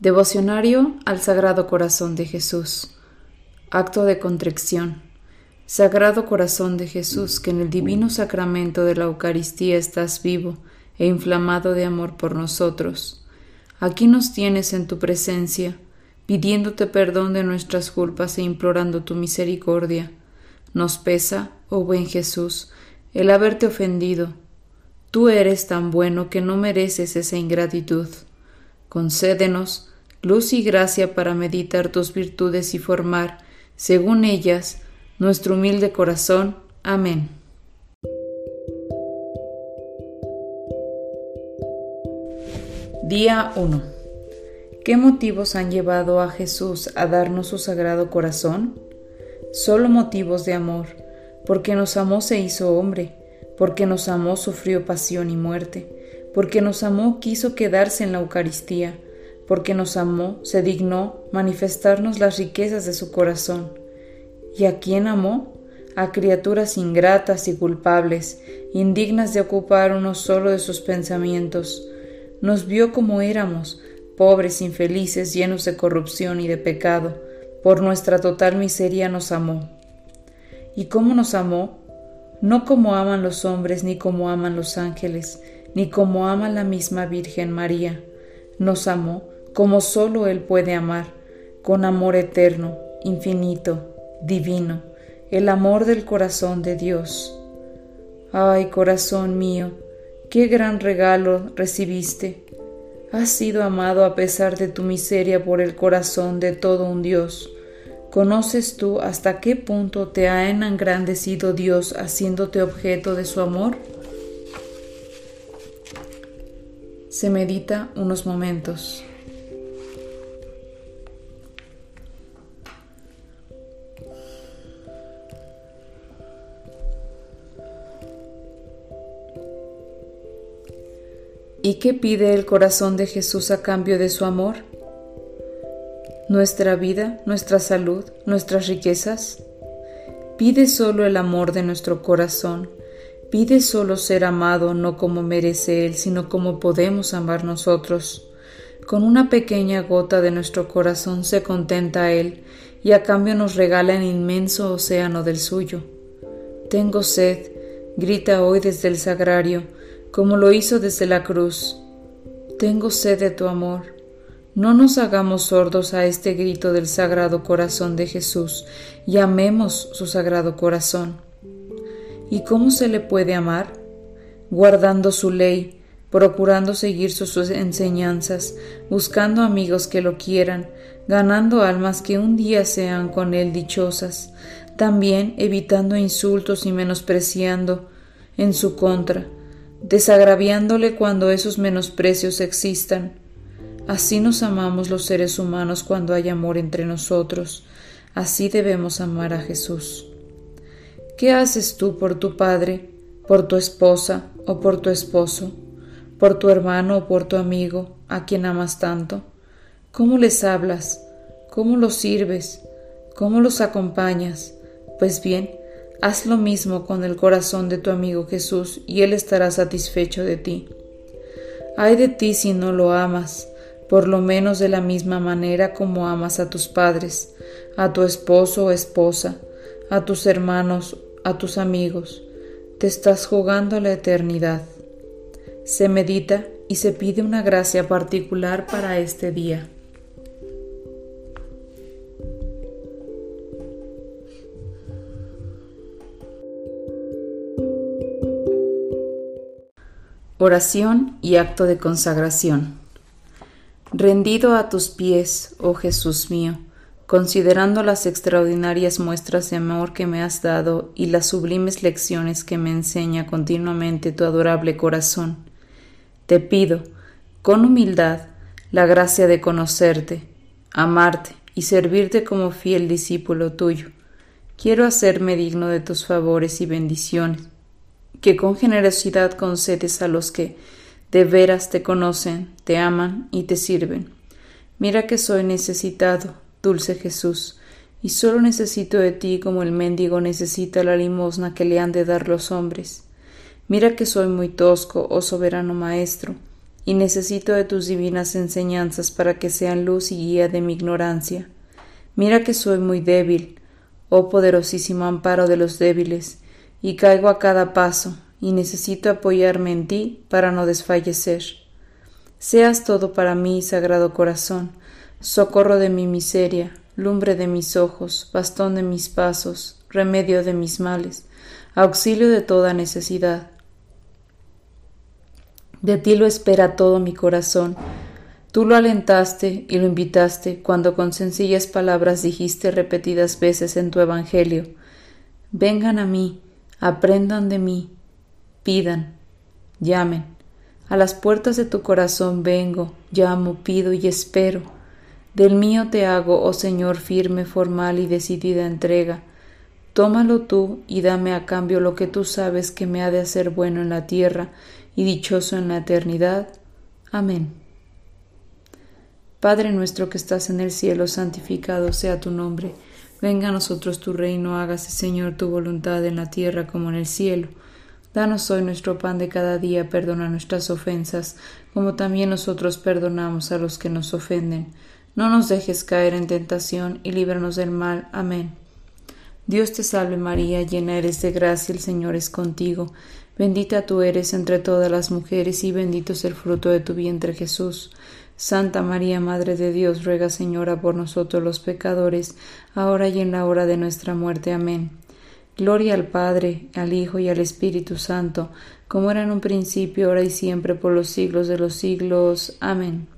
Devocionario al Sagrado Corazón de Jesús. Acto de contrición. Sagrado Corazón de Jesús, que en el divino sacramento de la Eucaristía estás vivo e inflamado de amor por nosotros. Aquí nos tienes en tu presencia, pidiéndote perdón de nuestras culpas e implorando tu misericordia. Nos pesa, oh buen Jesús, el haberte ofendido. Tú eres tan bueno que no mereces esa ingratitud. Concédenos luz y gracia para meditar tus virtudes y formar, según ellas, nuestro humilde corazón. Amén. Día 1. ¿Qué motivos han llevado a Jesús a darnos su sagrado corazón? Solo motivos de amor, porque nos amó se hizo hombre, porque nos amó sufrió pasión y muerte porque nos amó quiso quedarse en la Eucaristía, porque nos amó se dignó manifestarnos las riquezas de su corazón. ¿Y a quién amó? A criaturas ingratas y culpables, indignas de ocupar uno solo de sus pensamientos. Nos vio como éramos, pobres, infelices, llenos de corrupción y de pecado. Por nuestra total miseria nos amó. ¿Y cómo nos amó? No como aman los hombres ni como aman los ángeles, ni como ama la misma Virgen María. Nos amó como sólo Él puede amar, con amor eterno, infinito, divino, el amor del corazón de Dios. Ay, corazón mío, qué gran regalo recibiste. Has sido amado a pesar de tu miseria por el corazón de todo un Dios. ¿Conoces tú hasta qué punto te ha engrandecido Dios haciéndote objeto de su amor? Se medita unos momentos. ¿Y qué pide el corazón de Jesús a cambio de su amor? ¿Nuestra vida, nuestra salud, nuestras riquezas? Pide solo el amor de nuestro corazón Pide solo ser amado no como merece Él, sino como podemos amar nosotros. Con una pequeña gota de nuestro corazón se contenta Él, y a cambio nos regala el inmenso océano del suyo. Tengo sed, grita hoy desde el sagrario, como lo hizo desde la cruz. Tengo sed de tu amor. No nos hagamos sordos a este grito del sagrado corazón de Jesús y amemos su sagrado corazón. ¿Y cómo se le puede amar? Guardando su ley, procurando seguir sus enseñanzas, buscando amigos que lo quieran, ganando almas que un día sean con él dichosas, también evitando insultos y menospreciando en su contra, desagraviándole cuando esos menosprecios existan. Así nos amamos los seres humanos cuando hay amor entre nosotros, así debemos amar a Jesús. ¿Qué haces tú por tu padre, por tu esposa o por tu esposo, por tu hermano o por tu amigo, a quien amas tanto? ¿Cómo les hablas? ¿Cómo los sirves? ¿Cómo los acompañas? Pues bien, haz lo mismo con el corazón de tu amigo Jesús y Él estará satisfecho de ti. Ay de ti si no lo amas, por lo menos de la misma manera como amas a tus padres, a tu esposo o esposa, a tus hermanos a tus amigos, te estás jugando la eternidad. Se medita y se pide una gracia particular para este día. Oración y acto de consagración. Rendido a tus pies, oh Jesús mío, considerando las extraordinarias muestras de amor que me has dado y las sublimes lecciones que me enseña continuamente tu adorable corazón, te pido, con humildad, la gracia de conocerte, amarte y servirte como fiel discípulo tuyo. Quiero hacerme digno de tus favores y bendiciones, que con generosidad concedes a los que de veras te conocen, te aman y te sirven. Mira que soy necesitado, dulce Jesús, y solo necesito de ti como el mendigo necesita la limosna que le han de dar los hombres. Mira que soy muy tosco, oh soberano Maestro, y necesito de tus divinas enseñanzas para que sean luz y guía de mi ignorancia. Mira que soy muy débil, oh poderosísimo amparo de los débiles, y caigo a cada paso, y necesito apoyarme en ti para no desfallecer. Seas todo para mí, Sagrado Corazón, socorro de mi miseria, lumbre de mis ojos, bastón de mis pasos, remedio de mis males, auxilio de toda necesidad. De ti lo espera todo mi corazón. Tú lo alentaste y lo invitaste cuando con sencillas palabras dijiste repetidas veces en tu Evangelio, Vengan a mí, aprendan de mí, pidan, llamen. A las puertas de tu corazón vengo, llamo, pido y espero. Del mío te hago, oh Señor, firme, formal y decidida entrega. Tómalo tú y dame a cambio lo que tú sabes que me ha de hacer bueno en la tierra y dichoso en la eternidad. Amén. Padre nuestro que estás en el cielo, santificado sea tu nombre. Venga a nosotros tu reino, hágase Señor tu voluntad en la tierra como en el cielo. Danos hoy nuestro pan de cada día, perdona nuestras ofensas, como también nosotros perdonamos a los que nos ofenden. No nos dejes caer en tentación y líbranos del mal. Amén. Dios te salve María, llena eres de gracia, el Señor es contigo. Bendita tú eres entre todas las mujeres y bendito es el fruto de tu vientre Jesús. Santa María, Madre de Dios, ruega Señora por nosotros los pecadores, ahora y en la hora de nuestra muerte. Amén. Gloria al Padre, al Hijo y al Espíritu Santo, como era en un principio, ahora y siempre, por los siglos de los siglos. Amén.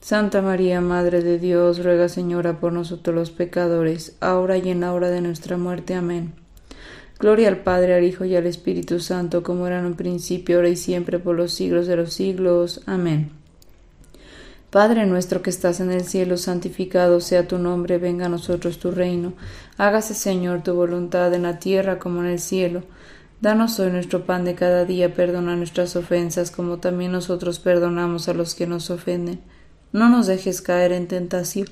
Santa María, Madre de Dios, ruega Señora por nosotros los pecadores, ahora y en la hora de nuestra muerte. Amén. Gloria al Padre, al Hijo y al Espíritu Santo, como era en un principio, ahora y siempre, por los siglos de los siglos. Amén. Padre nuestro que estás en el cielo, santificado sea tu nombre, venga a nosotros tu reino. Hágase, Señor, tu voluntad en la tierra como en el cielo. Danos hoy nuestro pan de cada día, perdona nuestras ofensas, como también nosotros perdonamos a los que nos ofenden. No nos dejes caer en tentación,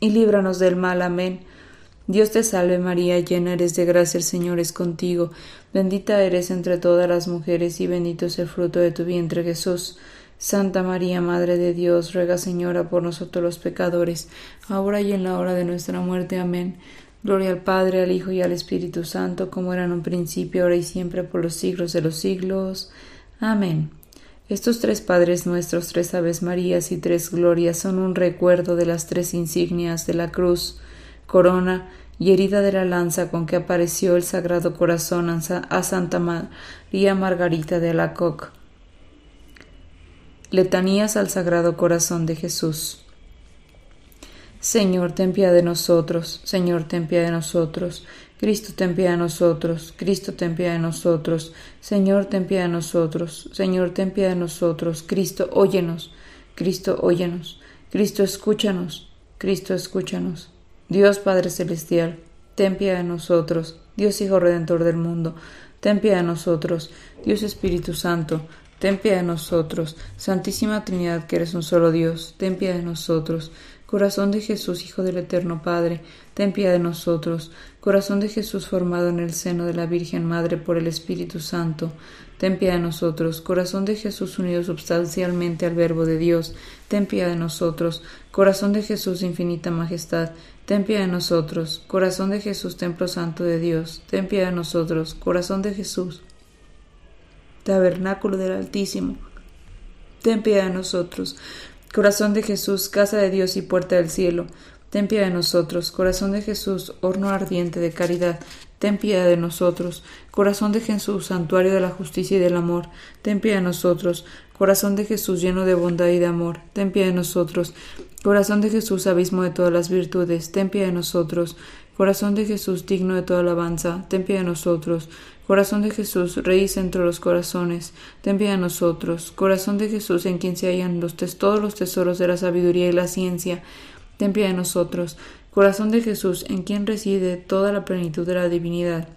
y líbranos del mal. Amén. Dios te salve María, llena eres de gracia, el Señor es contigo, bendita eres entre todas las mujeres, y bendito es el fruto de tu vientre Jesús. Santa María, Madre de Dios, ruega Señora por nosotros los pecadores, ahora y en la hora de nuestra muerte. Amén. Gloria al Padre, al Hijo y al Espíritu Santo, como era en un principio, ahora y siempre, por los siglos de los siglos. Amén. Estos tres Padres nuestros, tres Aves Marías y tres Glorias son un recuerdo de las tres insignias de la cruz, corona y herida de la lanza con que apareció el Sagrado Corazón a Santa María Margarita de Alacoc. Letanías al Sagrado Corazón de Jesús. Señor, ten piedad de nosotros, Señor, ten piedad de nosotros, Cristo, ten piedad de nosotros, Cristo, ten piedad de nosotros, Señor, ten piedad de nosotros, Señor, ten piedad de nosotros, Cristo, óyenos, Cristo, óyenos, Cristo, escúchanos, Cristo, escúchanos. Dios Padre Celestial, ten piedad de nosotros, Dios Hijo Redentor del mundo, ten piedad de nosotros, Dios Espíritu Santo, ten piedad de nosotros. Santísima Trinidad, que eres un solo Dios, ten piedad de nosotros. Corazón de Jesús, Hijo del Eterno Padre, ten piedad de nosotros. Corazón de Jesús formado en el seno de la Virgen Madre por el Espíritu Santo, ten piedad de nosotros. Corazón de Jesús unido substancialmente al Verbo de Dios, ten piedad de nosotros. Corazón de Jesús, infinita majestad, ten piedad de nosotros. Corazón de Jesús, templo santo de Dios, ten piedad de nosotros. Corazón de Jesús, tabernáculo del Altísimo. Ten piedad de nosotros. Corazón de Jesús, casa de Dios y puerta del cielo. Ten piedad de nosotros. Corazón de Jesús, horno ardiente de caridad. Ten piedad de nosotros. Corazón de Jesús, santuario de la justicia y del amor. Ten piedad de nosotros. Corazón de Jesús, lleno de bondad y de amor. Ten piedad de nosotros. Corazón de Jesús, abismo de todas las virtudes. Ten piedad de nosotros. Corazón de Jesús, digno de toda alabanza, ten piedad de nosotros. Corazón de Jesús, Rey entre los corazones, ten piedad de nosotros. Corazón de Jesús, en quien se hallan los todos los tesoros de la sabiduría y la ciencia, ten piedad de nosotros. Corazón de Jesús, en quien reside toda la plenitud de la divinidad,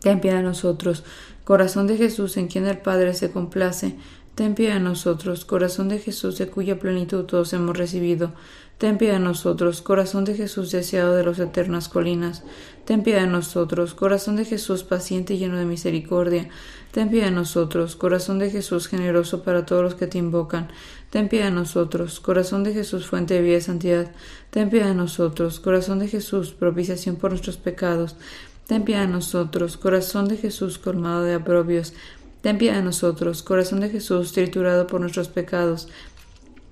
ten piedad de nosotros. Corazón de Jesús, en quien el Padre se complace, ten piedad de nosotros. Corazón de Jesús, de cuya plenitud todos hemos recibido, ten piedad de nosotros. Corazón de Jesús, deseado de las eternas colinas, ten piedad de nosotros. Corazón de Jesús, paciente y lleno de misericordia, ten piedad de nosotros. Corazón de Jesús, generoso para todos los que te invocan, ten piedad de nosotros. Corazón de Jesús, fuente de vida y santidad, ten piedad de nosotros. Corazón de Jesús, propiciación por nuestros pecados, Ten piedad de nosotros, corazón de Jesús colmado de aprobios. Ten piedad de nosotros, corazón de Jesús triturado por nuestros pecados.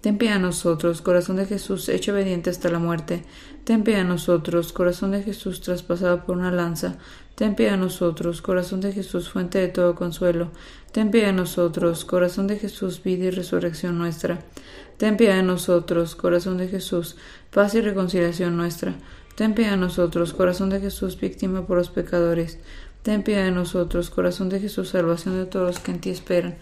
Ten piedad de nosotros, corazón de Jesús hecho obediente hasta la muerte. Ten piedad de nosotros, corazón de Jesús traspasado por una lanza. Ten piedad de nosotros, corazón de Jesús fuente de todo consuelo. Ten piedad de nosotros, corazón de Jesús vida y resurrección nuestra. Ten piedad de nosotros, corazón de Jesús, paz y reconciliación nuestra. Ten piedad de nosotros, corazón de Jesús, víctima por los pecadores. Ten piedad de nosotros, corazón de Jesús, salvación de todos los que en ti esperan.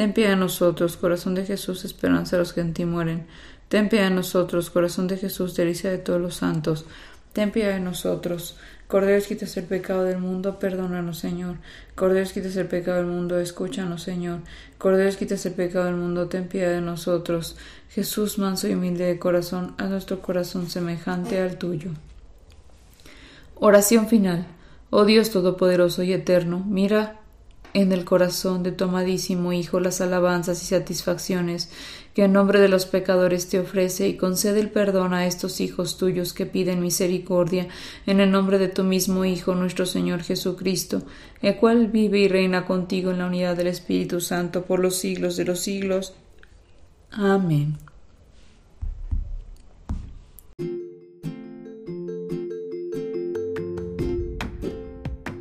Ten piedad de nosotros, corazón de Jesús, esperanza de los que en ti mueren. Ten piedad de nosotros, corazón de Jesús, delicia de todos los santos. Ten piedad de nosotros. Cordero, quitas el pecado del mundo, perdónanos, Señor. Cordero, quitas el pecado del mundo, escúchanos, Señor. Cordero, quitas el pecado del mundo, ten piedad de nosotros. Jesús, manso y humilde de corazón, haz nuestro corazón semejante al tuyo. Oración final. Oh Dios Todopoderoso y Eterno, mira en el corazón de tu amadísimo Hijo las alabanzas y satisfacciones que en nombre de los pecadores te ofrece y concede el perdón a estos hijos tuyos que piden misericordia en el nombre de tu mismo Hijo nuestro Señor Jesucristo, el cual vive y reina contigo en la unidad del Espíritu Santo por los siglos de los siglos. Amén.